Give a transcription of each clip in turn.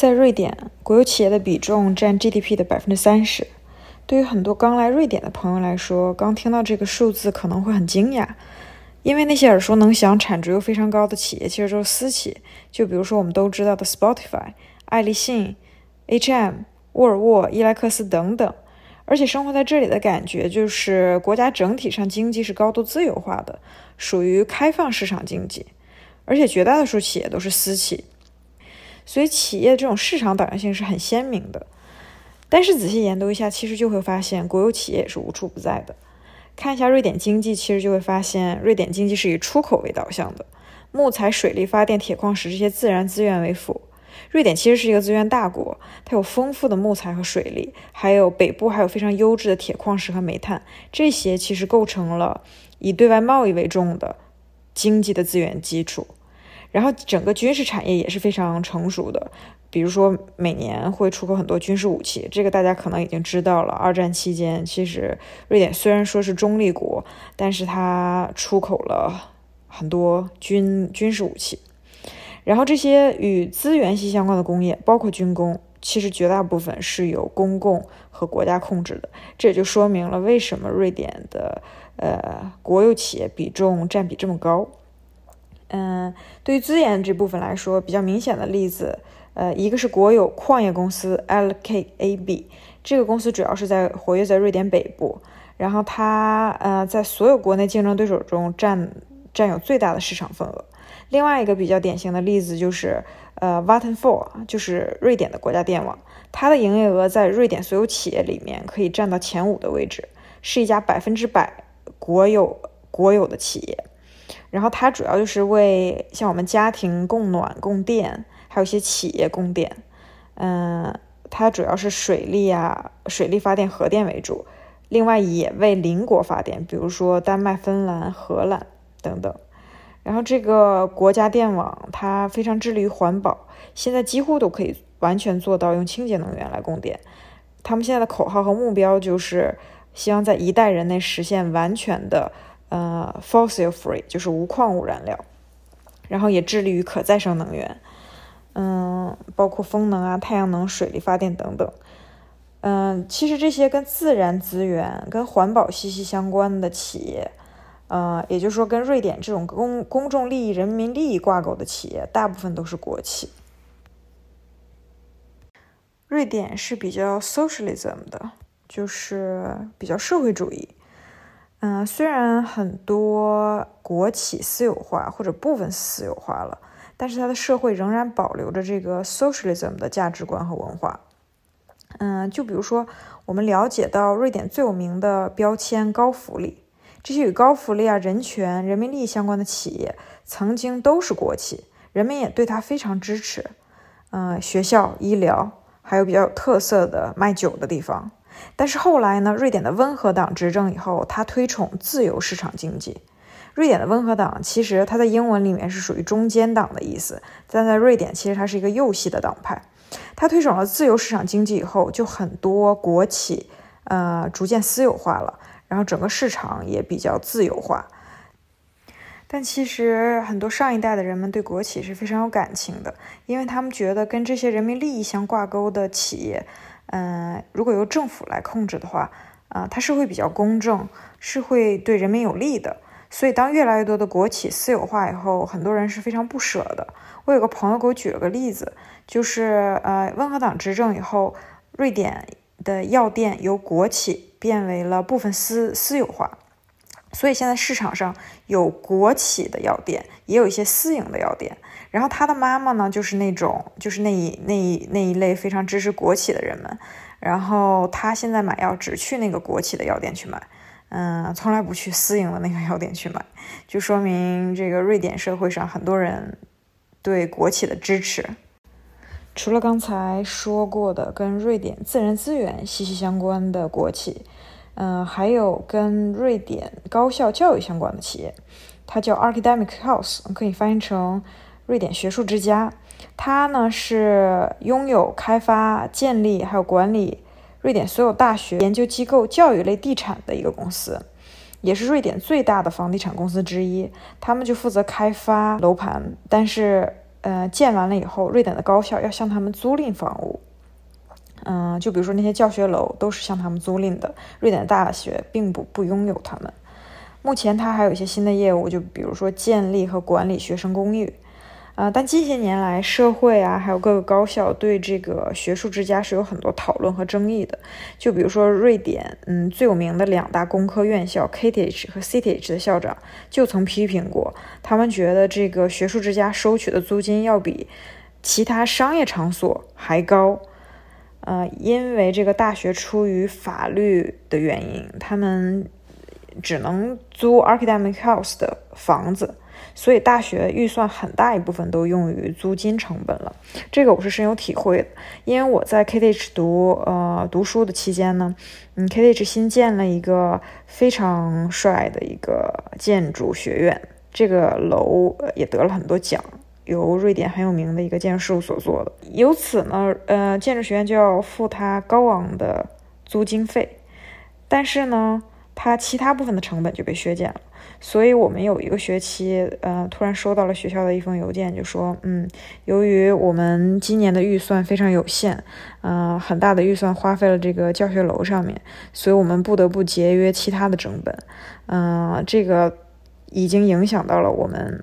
在瑞典，国有企业的比重占 GDP 的百分之三十。对于很多刚来瑞典的朋友来说，刚听到这个数字可能会很惊讶，因为那些耳熟能详、产值又非常高的企业其实都是私企。就比如说我们都知道的 Spotify、爱立信、H&M、沃尔沃、伊莱克斯等等。而且生活在这里的感觉就是，国家整体上经济是高度自由化的，属于开放市场经济。而且绝大多数企业都是私企，所以企业这种市场导向性是很鲜明的。但是仔细研究一下，其实就会发现国有企业也是无处不在的。看一下瑞典经济，其实就会发现瑞典经济是以出口为导向的，木材、水力发电、铁矿石这些自然资源为辅。瑞典其实是一个资源大国，它有丰富的木材和水利，还有北部还有非常优质的铁矿石和煤炭，这些其实构成了以对外贸易为重的经济的资源基础。然后整个军事产业也是非常成熟的。比如说，每年会出口很多军事武器，这个大家可能已经知道了。二战期间，其实瑞典虽然说是中立国，但是它出口了很多军军事武器。然后这些与资源息息相关的工业，包括军工，其实绝大部分是由公共和国家控制的。这也就说明了为什么瑞典的呃国有企业比重占比这么高。嗯，对于资源这部分来说，比较明显的例子。呃，一个是国有矿业公司 LKAB，这个公司主要是在活跃在瑞典北部，然后它呃在所有国内竞争对手中占占有最大的市场份额。另外一个比较典型的例子就是呃 Vattenfall，就是瑞典的国家电网，它的营业额在瑞典所有企业里面可以占到前五的位置，是一家百分之百国有国有的企业。然后它主要就是为像我们家庭供暖供电。还有一些企业供电，嗯，它主要是水利啊、水力发电、核电为主，另外也为邻国发电，比如说丹麦、芬兰、荷兰等等。然后这个国家电网它非常致力于环保，现在几乎都可以完全做到用清洁能源来供电。他们现在的口号和目标就是希望在一代人内实现完全的呃 fossil free，就是无矿物燃料，然后也致力于可再生能源。嗯，包括风能啊、太阳能、水力发电等等。嗯，其实这些跟自然资源、跟环保息息相关的企业，呃，也就是说跟瑞典这种公公众利益、人民利益挂钩的企业，大部分都是国企。瑞典是比较 socialism 的，就是比较社会主义。嗯，虽然很多国企私有化或者部分私有化了。但是它的社会仍然保留着这个 socialism 的价值观和文化。嗯，就比如说，我们了解到瑞典最有名的标签高福利，这些与高福利啊、人权、人民利益相关的企业，曾经都是国企，人们也对它非常支持。嗯，学校、医疗，还有比较有特色的卖酒的地方。但是后来呢，瑞典的温和党执政以后，他推崇自由市场经济。瑞典的温和党其实它在英文里面是属于中间党的意思，但在瑞典其实它是一个右系的党派。它推崇了自由市场经济以后，就很多国企呃逐渐私有化了，然后整个市场也比较自由化。但其实很多上一代的人们对国企是非常有感情的，因为他们觉得跟这些人民利益相挂钩的企业，嗯，如果由政府来控制的话，啊，它是会比较公正，是会对人民有利的。所以，当越来越多的国企私有化以后，很多人是非常不舍的。我有个朋友给我举了个例子，就是呃，温和党执政以后，瑞典的药店由国企变为了部分私私有化，所以现在市场上有国企的药店，也有一些私营的药店。然后他的妈妈呢，就是那种就是那一那一那一类非常支持国企的人们，然后他现在买药只去那个国企的药店去买。嗯，从来不去私营的那个药店去买，就说明这个瑞典社会上很多人对国企的支持。除了刚才说过的跟瑞典自然资源息息相关的国企，嗯，还有跟瑞典高校教育相关的企业，它叫 Academic House，可以翻译成瑞典学术之家。它呢是拥有开发、建立还有管理。瑞典所有大学、研究机构、教育类地产的一个公司，也是瑞典最大的房地产公司之一。他们就负责开发楼盘，但是呃建完了以后，瑞典的高校要向他们租赁房屋。嗯，就比如说那些教学楼都是向他们租赁的，瑞典的大学并不不拥有他们。目前他还有一些新的业务，就比如说建立和管理学生公寓。啊，但近些年来，社会啊，还有各个高校对这个学术之家是有很多讨论和争议的。就比如说瑞典，嗯，最有名的两大工科院校 KTH 和 CTH 的校长就曾批评过，他们觉得这个学术之家收取的租金要比其他商业场所还高。呃，因为这个大学出于法律的原因，他们只能租 academic house 的房子，所以大学预算很大一部分都用于租金成本了。这个我是深有体会的，因为我在 KTH 读呃读书的期间呢，嗯，KTH 新建了一个非常帅的一个建筑学院，这个楼也得了很多奖。由瑞典很有名的一个建筑事务所做的，由此呢，呃，建筑学院就要付他高昂的租金费，但是呢，他其他部分的成本就被削减了。所以我们有一个学期，呃，突然收到了学校的一封邮件，就说，嗯，由于我们今年的预算非常有限，呃，很大的预算花费了这个教学楼上面，所以我们不得不节约其他的成本，嗯，这个已经影响到了我们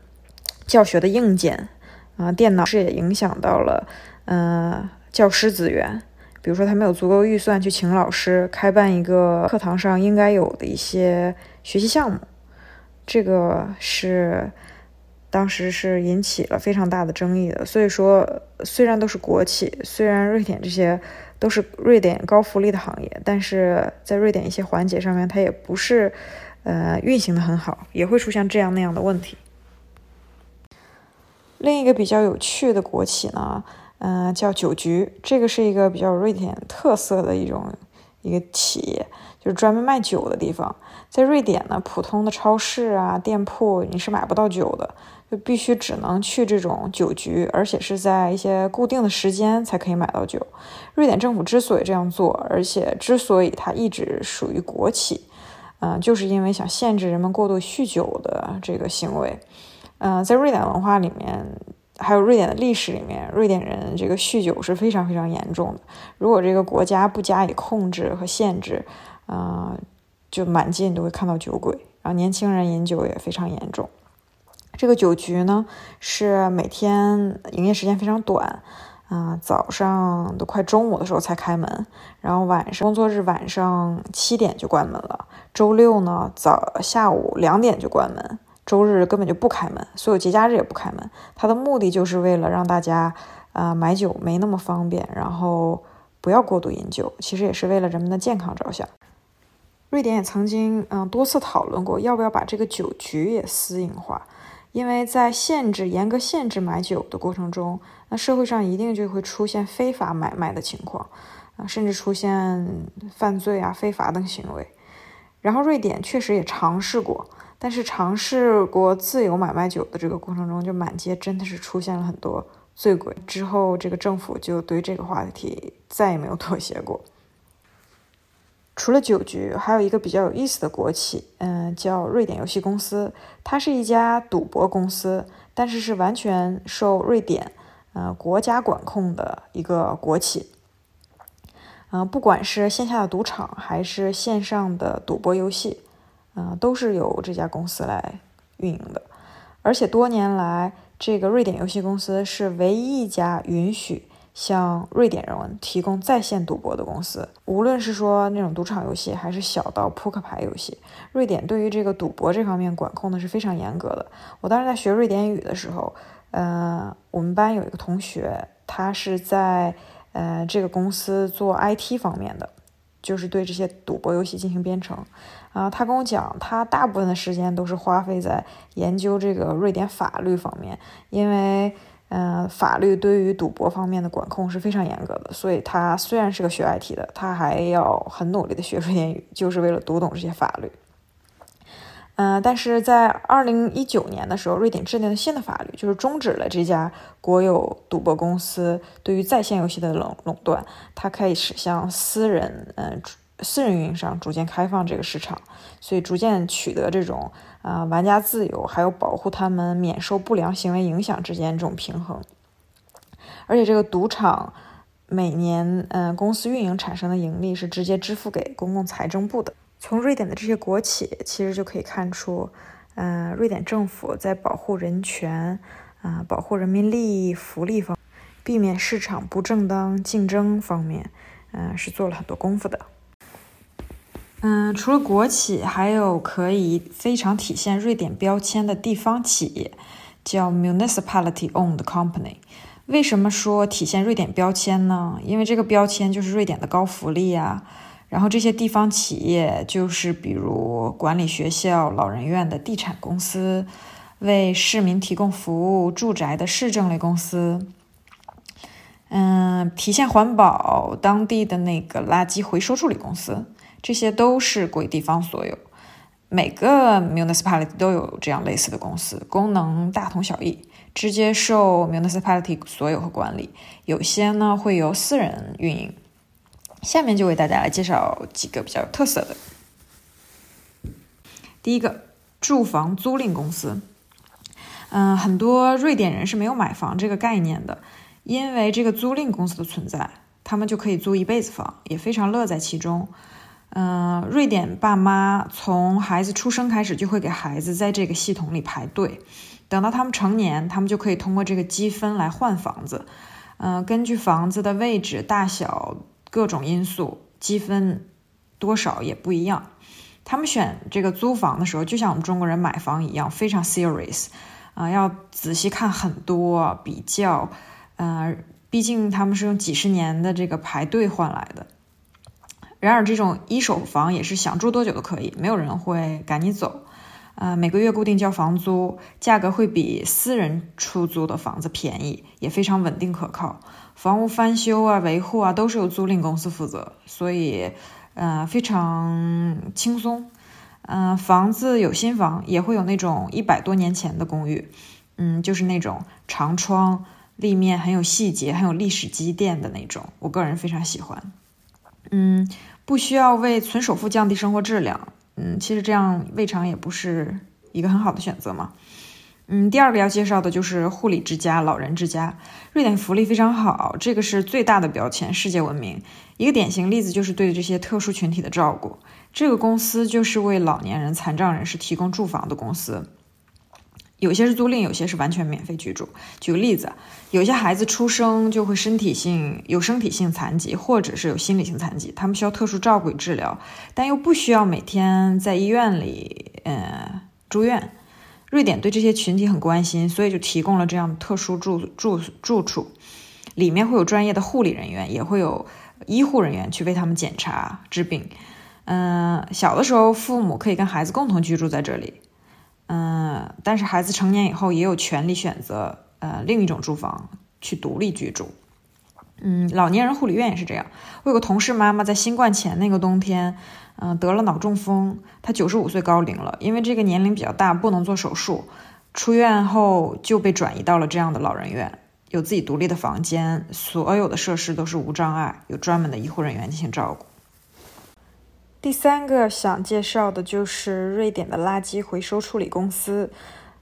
教学的硬件。啊，电脑是也影响到了，呃，教师资源。比如说，他没有足够预算去请老师开办一个课堂上应该有的一些学习项目，这个是当时是引起了非常大的争议的。所以说，虽然都是国企，虽然瑞典这些都是瑞典高福利的行业，但是在瑞典一些环节上面，它也不是呃运行的很好，也会出现这样那样的问题。另一个比较有趣的国企呢，嗯，叫酒局，这个是一个比较瑞典特色的一种一个企业，就是专门卖酒的地方。在瑞典呢，普通的超市啊、店铺你是买不到酒的，就必须只能去这种酒局，而且是在一些固定的时间才可以买到酒。瑞典政府之所以这样做，而且之所以它一直属于国企，嗯，就是因为想限制人们过度酗酒的这个行为。嗯，在瑞典文化里面，还有瑞典的历史里面，瑞典人这个酗酒是非常非常严重的。如果这个国家不加以控制和限制，啊，就满街你都会看到酒鬼，然后年轻人饮酒也非常严重。这个酒局呢，是每天营业时间非常短，啊，早上都快中午的时候才开门，然后晚上工作日晚上七点就关门了，周六呢早下午两点就关门。周日根本就不开门，所有节假日也不开门。它的目的就是为了让大家，呃，买酒没那么方便，然后不要过度饮酒。其实也是为了人们的健康着想。瑞典也曾经，嗯，多次讨论过要不要把这个酒局也私营化，因为在限制、严格限制买酒的过程中，那社会上一定就会出现非法买卖的情况，啊，甚至出现犯罪啊、非法等行为。然后瑞典确实也尝试过。但是尝试过自由买卖酒的这个过程中，就满街真的是出现了很多醉鬼。之后，这个政府就对这个话题再也没有妥协过。除了酒局，还有一个比较有意思的国企，嗯，叫瑞典游戏公司。它是一家赌博公司，但是是完全受瑞典呃国家管控的一个国企。嗯，不管是线下的赌场，还是线上的赌博游戏。嗯，都是由这家公司来运营的，而且多年来，这个瑞典游戏公司是唯一一家允许向瑞典人提供在线赌博的公司。无论是说那种赌场游戏，还是小到扑克牌游戏，瑞典对于这个赌博这方面管控的是非常严格的。我当时在学瑞典语的时候，呃，我们班有一个同学，他是在呃这个公司做 IT 方面的。就是对这些赌博游戏进行编程，啊，他跟我讲，他大部分的时间都是花费在研究这个瑞典法律方面，因为，嗯，法律对于赌博方面的管控是非常严格的，所以他虽然是个学 IT 的，他还要很努力的学瑞典语，就是为了读懂这些法律。嗯，但是在二零一九年的时候，瑞典制定了新的法律，就是终止了这家国有赌博公司对于在线游戏的垄垄断，它开始向私人，嗯，私人运营商逐渐开放这个市场，所以逐渐取得这种啊玩家自由还有保护他们免受不良行为影响之间这种平衡。而且这个赌场每年嗯公司运营产生的盈利是直接支付给公共财政部的。从瑞典的这些国企其实就可以看出，嗯，瑞典政府在保护人权、啊保护人民利益、福利方、避免市场不正当竞争方面，嗯，是做了很多功夫的。嗯，除了国企，还有可以非常体现瑞典标签的地方企业，叫 municipality-owned company。为什么说体现瑞典标签呢？因为这个标签就是瑞典的高福利啊。然后这些地方企业就是比如管理学校、老人院的地产公司，为市民提供服务住宅的市政类公司。嗯，体现环保当地的那个垃圾回收处理公司。这些都是归地方所有，每个 municipality 都有这样类似的公司，功能大同小异，直接受 municipality 所有和管理。有些呢会由私人运营。下面就为大家来介绍几个比较有特色的。第一个，住房租赁公司。嗯，很多瑞典人是没有买房这个概念的，因为这个租赁公司的存在，他们就可以租一辈子房，也非常乐在其中。嗯，瑞典爸妈从孩子出生开始就会给孩子在这个系统里排队，等到他们成年，他们就可以通过这个积分来换房子。嗯，根据房子的位置、大小各种因素，积分多少也不一样。他们选这个租房的时候，就像我们中国人买房一样，非常 serious 啊，要仔细看很多比较。嗯，毕竟他们是用几十年的这个排队换来的。然而，这种一手房也是想住多久都可以，没有人会赶你走。呃，每个月固定交房租，价格会比私人出租的房子便宜，也非常稳定可靠。房屋翻修啊、维护啊都是由租赁公司负责，所以，呃，非常轻松。嗯，房子有新房，也会有那种一百多年前的公寓，嗯，就是那种长窗、立面很有细节、很有历史积淀的那种，我个人非常喜欢。嗯，不需要为存首付降低生活质量。嗯，其实这样未尝也不是一个很好的选择嘛。嗯，第二个要介绍的就是护理之家、老人之家。瑞典福利非常好，这个是最大的标签，世界闻名。一个典型例子就是对这些特殊群体的照顾。这个公司就是为老年人、残障人士提供住房的公司。有些是租赁，有些是完全免费居住。举个例子，有些孩子出生就会身体性有身体性残疾，或者是有心理性残疾，他们需要特殊照顾与治疗，但又不需要每天在医院里呃住院。瑞典对这些群体很关心，所以就提供了这样特殊住住住处，里面会有专业的护理人员，也会有医护人员去为他们检查治病。嗯，小的时候父母可以跟孩子共同居住在这里。嗯，但是孩子成年以后也有权利选择呃另一种住房去独立居住。嗯，老年人护理院也是这样。我有个同事妈妈在新冠前那个冬天，嗯，得了脑中风，她九十五岁高龄了，因为这个年龄比较大，不能做手术，出院后就被转移到了这样的老人院，有自己独立的房间，所有的设施都是无障碍，有专门的医护人员进行照顾。第三个想介绍的就是瑞典的垃圾回收处理公司。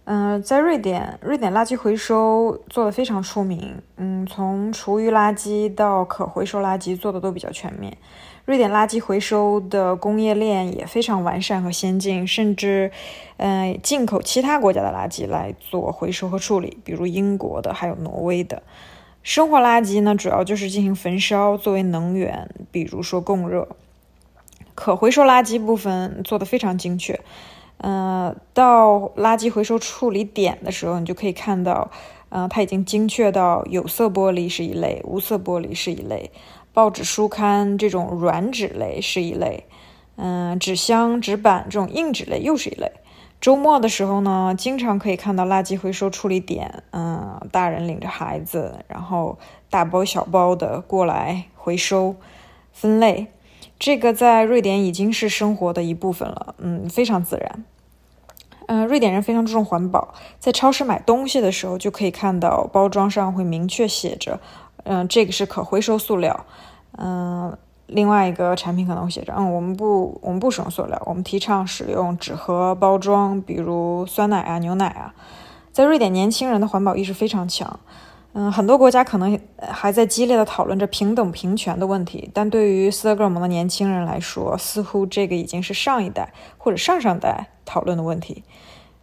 嗯，在瑞典，瑞典垃圾回收做的非常出名。嗯，从厨余垃圾到可回收垃圾做的都比较全面。瑞典垃圾回收的工业链也非常完善和先进，甚至，嗯，进口其他国家的垃圾来做回收和处理，比如英国的，还有挪威的。生活垃圾呢，主要就是进行焚烧作为能源，比如说供热。可回收垃圾部分做的非常精确，呃，到垃圾回收处理点的时候，你就可以看到，呃，它已经精确到有色玻璃是一类，无色玻璃是一类，报纸书刊这种软纸类是一类，嗯，纸箱、纸板这种硬纸类又是一类。周末的时候呢，经常可以看到垃圾回收处理点，嗯，大人领着孩子，然后大包小包的过来回收、分类。这个在瑞典已经是生活的一部分了，嗯，非常自然。嗯，瑞典人非常注重环保，在超市买东西的时候就可以看到包装上会明确写着，嗯，这个是可回收塑料。嗯，另外一个产品可能会写着，嗯，我们不，我们不使用塑料，我们提倡使用纸盒包装，比如酸奶啊、牛奶啊。在瑞典，年轻人的环保意识非常强。嗯，很多国家可能还在激烈的讨论着平等平权的问题，但对于斯德哥尔摩的年轻人来说，似乎这个已经是上一代或者上上代讨论的问题。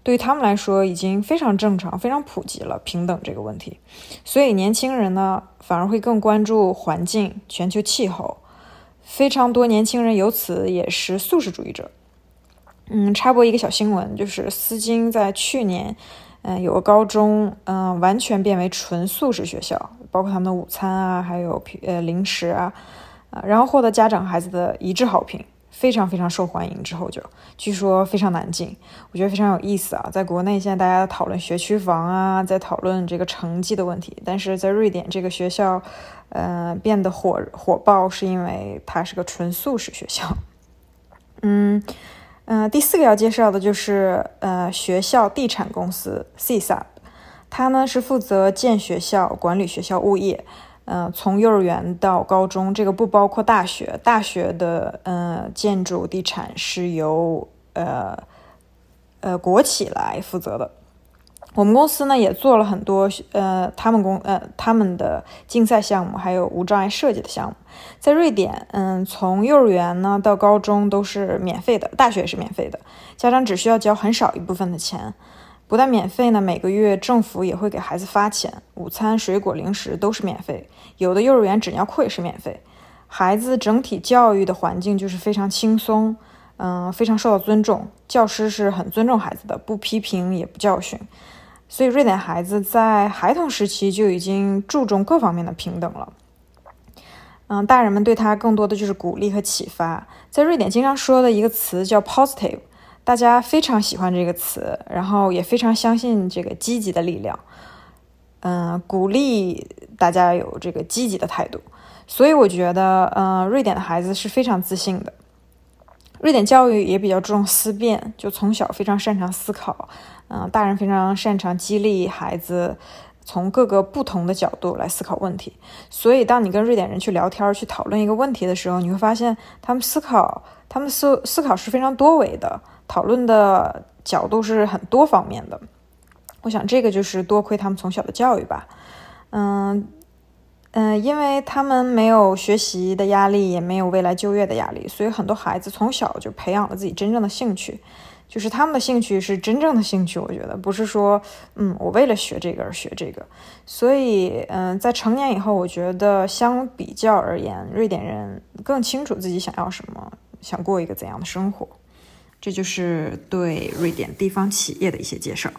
对于他们来说，已经非常正常、非常普及了平等这个问题。所以年轻人呢，反而会更关注环境、全球气候。非常多年轻人由此也是素食主义者。嗯，插播一个小新闻，就是丝巾在去年。嗯，有个高中，嗯，完全变为纯素食学校，包括他们的午餐啊，还有呃零食啊，啊，然后获得家长孩子的一致好评，非常非常受欢迎。之后就据说非常难进，我觉得非常有意思啊。在国内现在大家讨论学区房啊，在讨论这个成绩的问题，但是在瑞典这个学校，呃，变得火火爆是因为它是个纯素食学校，嗯。嗯，第四个要介绍的就是呃学校地产公司 CSAP，它呢是负责建学校、管理学校物业，呃从幼儿园到高中，这个不包括大学，大学的呃建筑地产是由呃呃国企来负责的。我们公司呢也做了很多呃他们公呃他们的竞赛项目，还有无障碍设计的项目。在瑞典，嗯，从幼儿园呢到高中都是免费的，大学也是免费的，家长只需要交很少一部分的钱。不但免费呢，每个月政府也会给孩子发钱，午餐、水果、零食都是免费。有的幼儿园纸尿裤也是免费。孩子整体教育的环境就是非常轻松，嗯，非常受到尊重。教师是很尊重孩子的，不批评也不教训。所以，瑞典孩子在孩童时期就已经注重各方面的平等了。嗯，大人们对他更多的就是鼓励和启发。在瑞典经常说的一个词叫 “positive”，大家非常喜欢这个词，然后也非常相信这个积极的力量。嗯，鼓励大家有这个积极的态度。所以，我觉得，嗯，瑞典的孩子是非常自信的。瑞典教育也比较注重思辨，就从小非常擅长思考。嗯，大人非常擅长激励孩子从各个不同的角度来思考问题。所以，当你跟瑞典人去聊天、去讨论一个问题的时候，你会发现他们思考，他们思思考是非常多维的，讨论的角度是很多方面的。我想，这个就是多亏他们从小的教育吧。嗯。嗯，因为他们没有学习的压力，也没有未来就业的压力，所以很多孩子从小就培养了自己真正的兴趣，就是他们的兴趣是真正的兴趣。我觉得不是说，嗯，我为了学这个而学这个。所以，嗯，在成年以后，我觉得相比较而言，瑞典人更清楚自己想要什么，想过一个怎样的生活。这就是对瑞典地方企业的一些介绍。